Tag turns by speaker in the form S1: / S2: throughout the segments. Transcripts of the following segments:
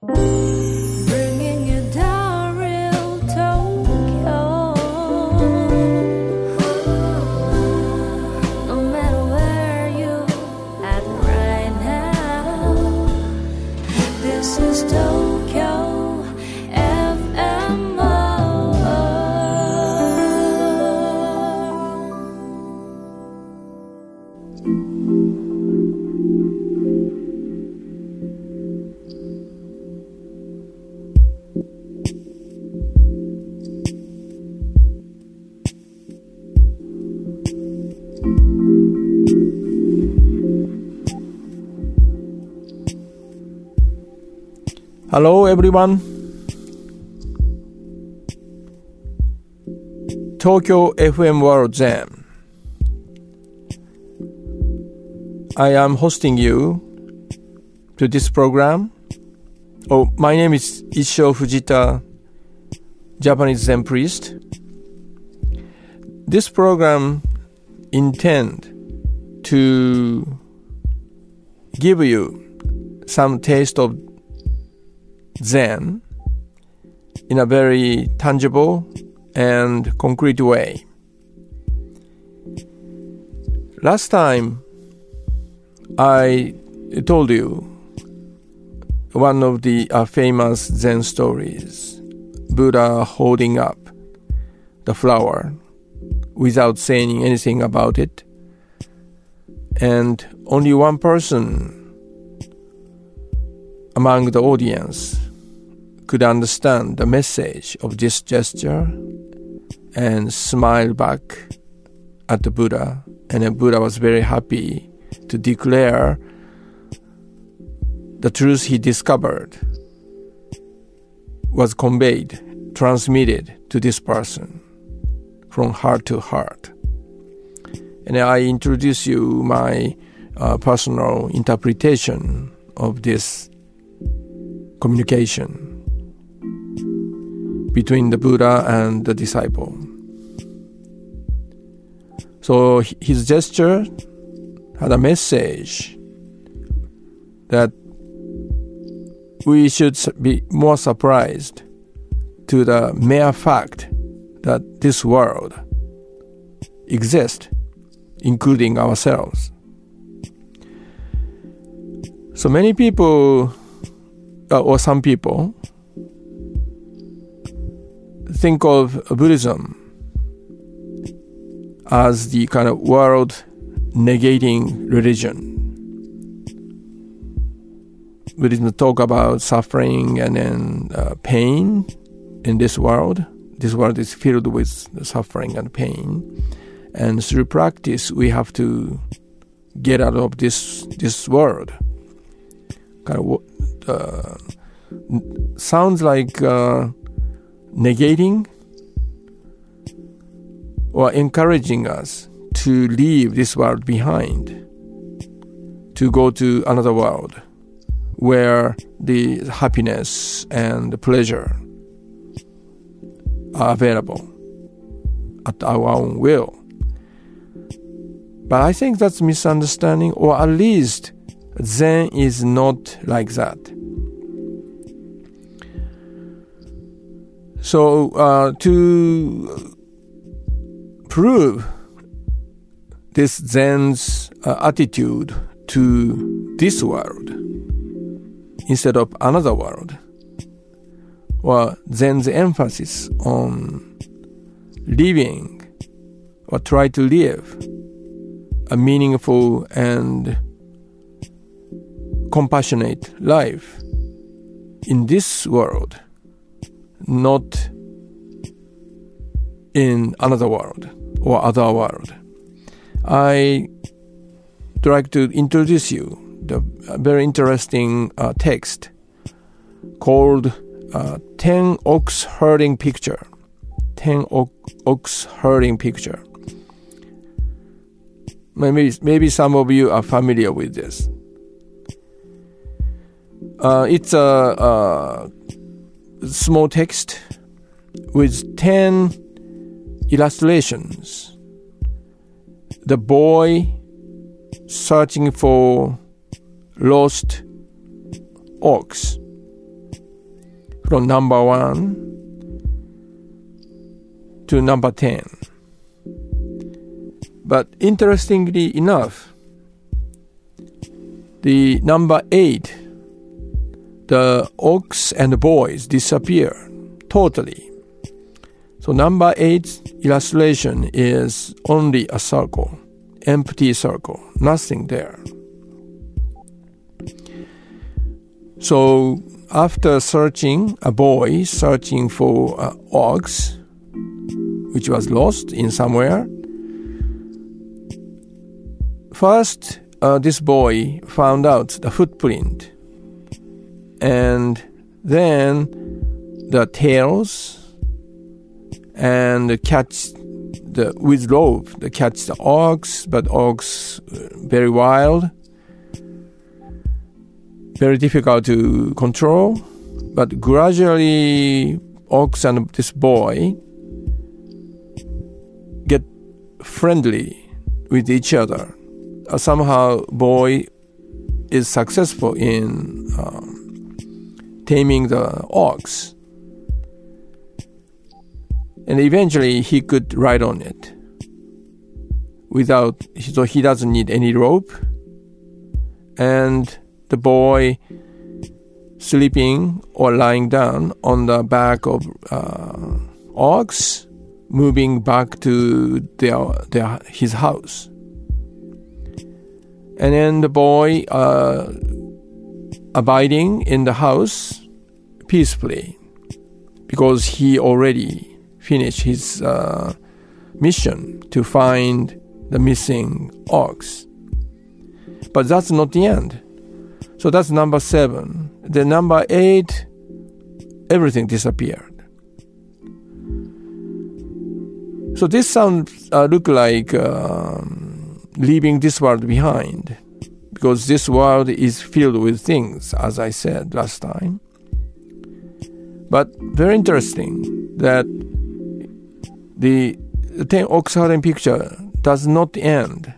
S1: Bringing
S2: Hello, everyone. Tokyo FM World Jam. I am hosting you to this program. Oh, my name is Issho Fujita, Japanese Zen priest. This program intend to give you some taste of Zen in a very tangible and concrete way. Last time I told you one of the uh, famous Zen stories Buddha holding up the flower without saying anything about it, and only one person among the audience could understand the message of this gesture and smile back at the Buddha. And the Buddha was very happy to declare the truth he discovered was conveyed, transmitted to this person from heart to heart. And I introduce you my uh, personal interpretation of this communication between the Buddha and the disciple. So his gesture had a message that we should be more surprised to the mere fact that this world exists, including ourselves. So many people, uh, or some people, think of Buddhism as the kind of world negating religion. Buddhism talk about suffering and then uh, pain in this world. This world is filled with suffering and pain, and through practice, we have to get out of this this world. Kind of uh, sounds like uh, negating or encouraging us to leave this world behind, to go to another world where the happiness and the pleasure are available at our own will. But I think that's misunderstanding, or at least Zen is not like that. So uh, to prove this Zen's uh, attitude to this world instead of another world, or Zen's emphasis on living or try to live a meaningful and compassionate life in this world, not in another world or other world. I would like to introduce you the very interesting uh, text called uh, 10 Ox Herding Picture. 10 o- Ox Herding Picture. Maybe, maybe some of you are familiar with this. Uh, it's a, a small text with 10 illustrations. The boy searching for lost ox from number one to number 10. But interestingly enough, the number 8, the ox and the boys disappear totally. So number 8 illustration is only a circle, empty circle, nothing there. So after searching, a boy searching for uh, ox, which was lost in somewhere. First, uh, this boy found out the footprint, and then the tails, and catch the with rope, the catch the ox, but ox uh, very wild, very difficult to control. But gradually, ox and this boy get friendly with each other. Uh, somehow, boy is successful in um, taming the ox, and eventually he could ride on it without. So he doesn't need any rope, and the boy sleeping or lying down on the back of uh, ox, moving back to their, their his house. And then the boy uh, abiding in the house peacefully because he already finished his uh, mission to find the missing ox. But that's not the end. So that's number seven. The number eight, everything disappeared. So this sounds uh, look like um, leaving this world behind, because this world is filled with things, as I said last time. But very interesting that the, ten Ox Herding picture does not end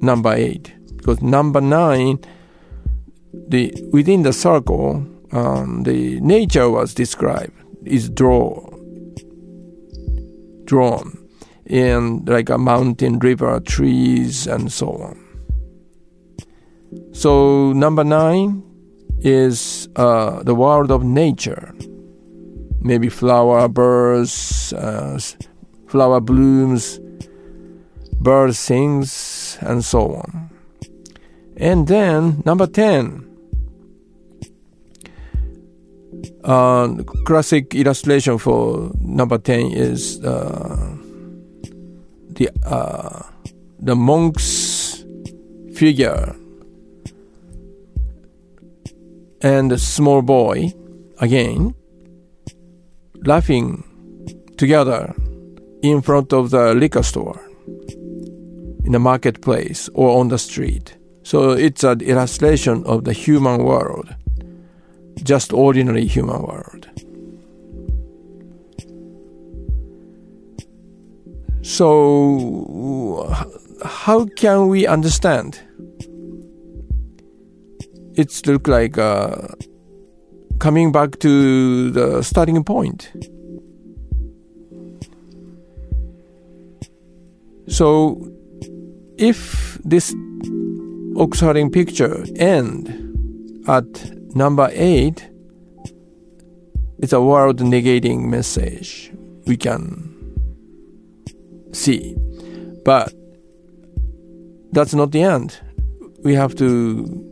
S2: number eight, because number nine the within the circle, um, the nature was described is draw drawn in like a mountain, river, trees, and so on. So number nine is uh, the world of nature. Maybe flower, birds, uh, flower blooms, bird sings, and so on. And then number ten Uh, classic illustration for number 10 is uh, the uh, the monk's figure and small boy again laughing together in front of the liquor store in the marketplace or on the street so it's an illustration of the human world just ordinary human world. So, how can we understand? It's look like uh, coming back to the starting point. So, if this Ox Herding picture end at Number eight is a world negating message we can see. But that's not the end. We have to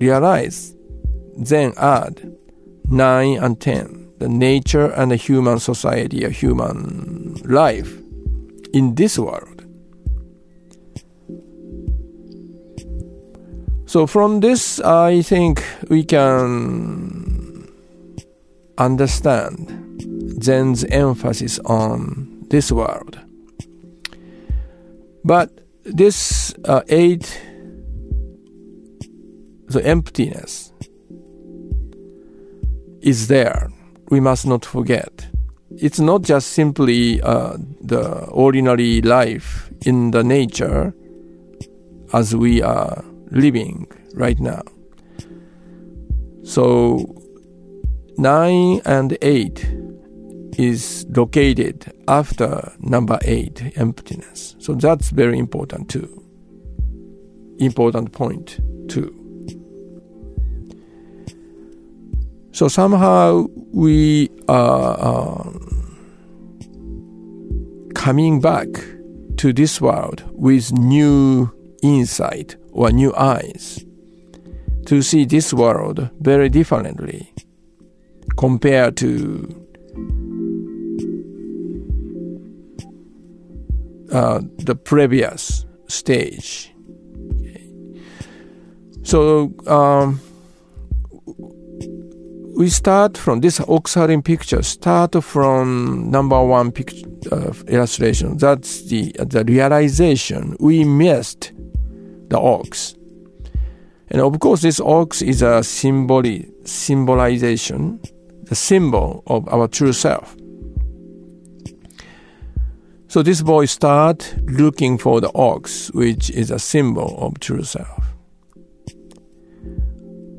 S2: realize, then add 9 and 10, the nature and the human society, a human life in this world. So from this, I think we can understand Zen's emphasis on this world. But this uh, eight, the emptiness is there. We must not forget. It's not just simply uh, the ordinary life in the nature as we are living right now. So 9 and 8 is located after number 8 emptiness so that's very important too important point too so somehow we are um, coming back to this world with new insight or new eyes to see this world very differently compared to uh, the previous stage. Okay. So um, we start from this Ox Herding picture. Start from number one picture uh, illustration. That's the the realization we missed the ox. And of course, this ox is a symbol, symbolization, the symbol of our true self. So this boy start looking for the ox, which is a symbol of true self.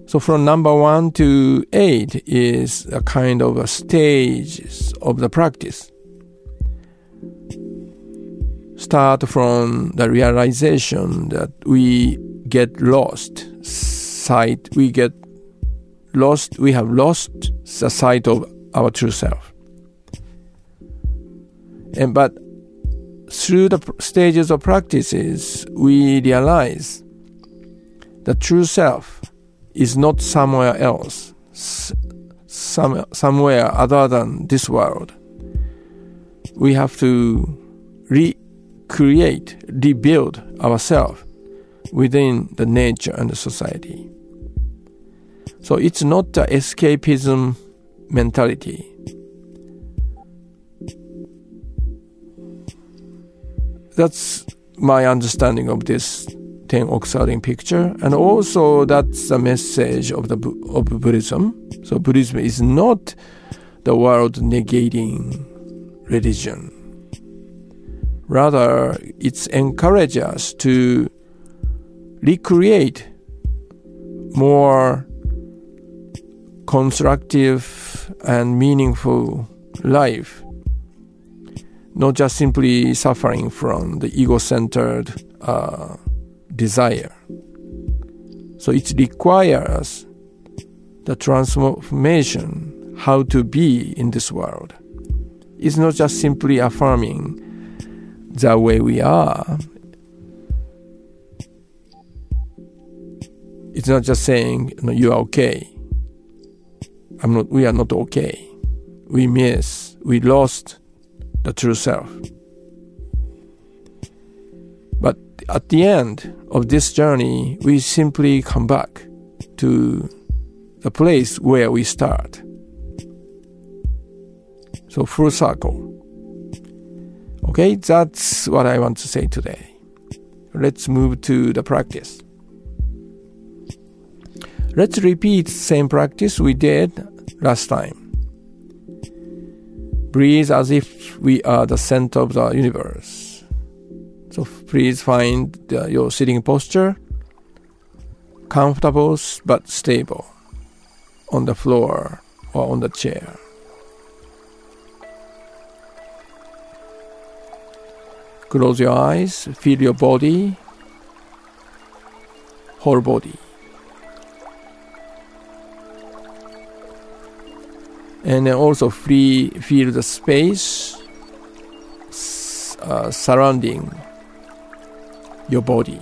S2: So from number one to eight is a kind of a stages of the practice. Start from the realization that we get lost sight, we get lost, we have lost the sight of our true self. And but through the stages of practices, we realize the true self is not somewhere else, some, somewhere other than this world. We have to recreate, rebuild ourselves within the nature and the society. So it's not the escapism mentality. That's my understanding of this ten Ox Herding picture, and also that's the message of the of Buddhism. So Buddhism is not the world negating religion. Rather, it's encourage us to recreate more constructive and meaningful life, not just simply suffering from the ego centered uh, desire. So it requires the transformation, how to be in this world. It's not just simply affirming the way we are, It's not just saying no, you are okay. I'm not. We are not okay. We miss. We lost the true self. At the end of this journey, we simply come back to the place where we start. So full circle. Okay, that's what I want to say today. Let's move to the practice. Let's repeat same practice we did last time. Breathe as if we are the center of the universe. So please find the, your sitting posture, comfortable but stable, on the floor or on the chair. Close your eyes, feel your body, whole body. and also free feel the space uh, surrounding your body.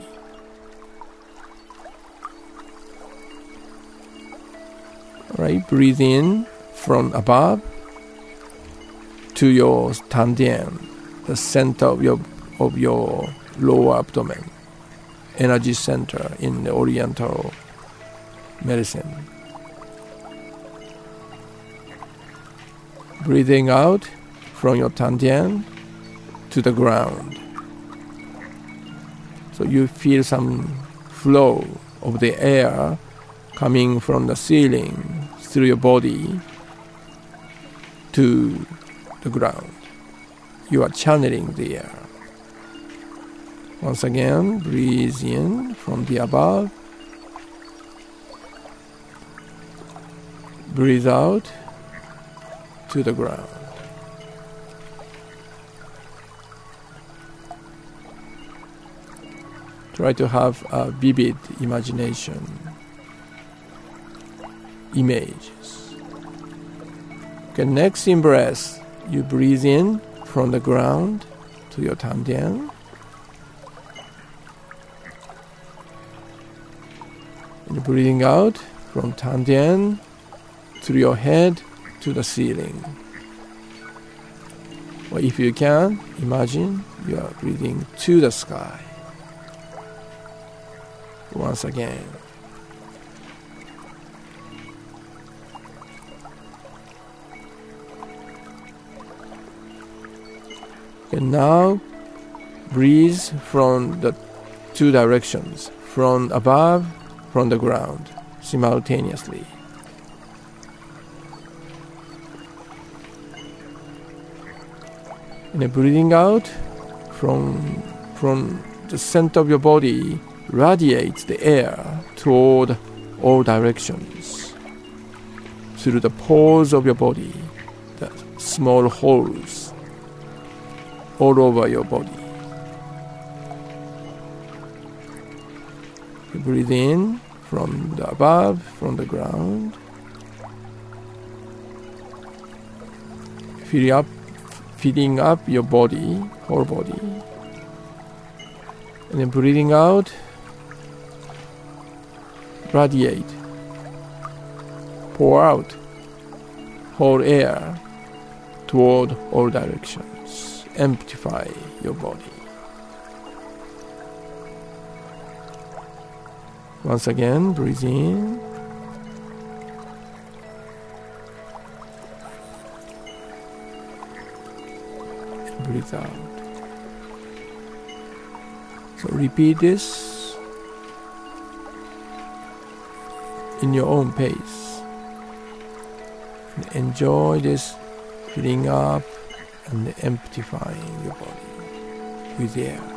S2: Right, breathe in from above to your tandian, the center of your of your lower abdomen, energy center in the Oriental medicine. breathing out from your tandian to the ground. So you feel some flow of the air coming from the ceiling through your body to the ground. You are channeling the air. Once again, breathe in from the above. Breathe out to the ground. Try to have a vivid imagination, images. Okay, next in breath, you breathe in from the ground to your tandian. And breathing out from tandian through your head to the ceiling. Or if you can, imagine you are breathing to the sky. Once again. And now breathe from the two directions, from above, from the ground, simultaneously. And breathing out from from the center of your body radiates the air toward all directions through the pores of your body, the small holes all over your body. You breathe in from the above, from the ground. Fill up, filling up your body, whole body. And then breathing out, radiate, pour out whole air toward all directions. Emptify your body. Once again, breathe in. Breathe out. So repeat this in your own pace. And enjoy this filling up and emptying your body with air.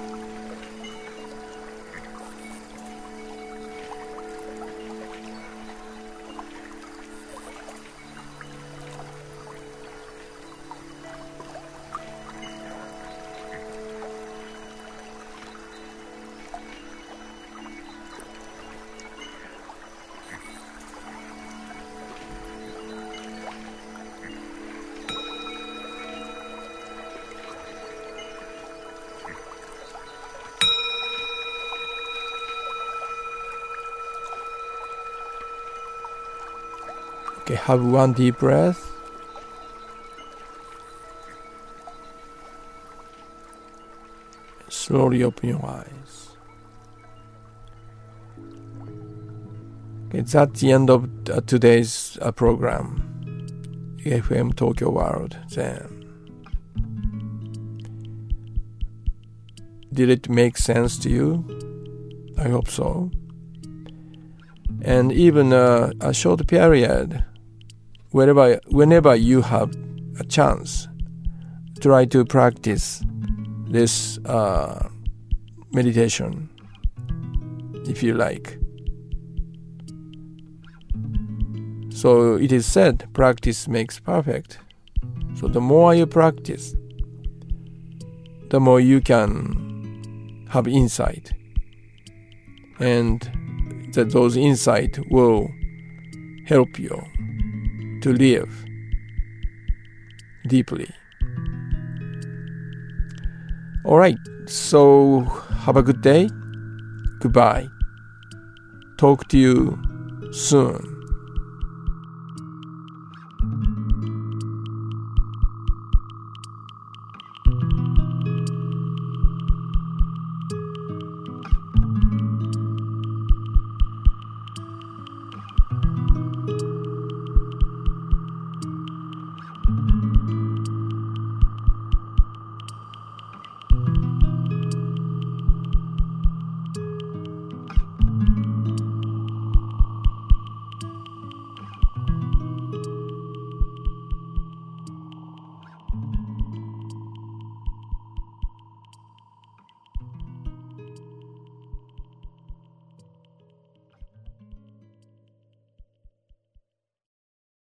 S2: Okay, have one deep breath. Slowly open your eyes. Okay, that's the end of uh, today's uh, program. FM Tokyo World. Then, did it make sense to you? I hope so. And even uh, a short period wherever whenever you have a chance try to practice this uh, meditation if you like. So it is said practice makes perfect. So the more you practice the more you can have insight. And that those insight will help you to live deeply. All right, so have a good day. Goodbye. Talk to you soon.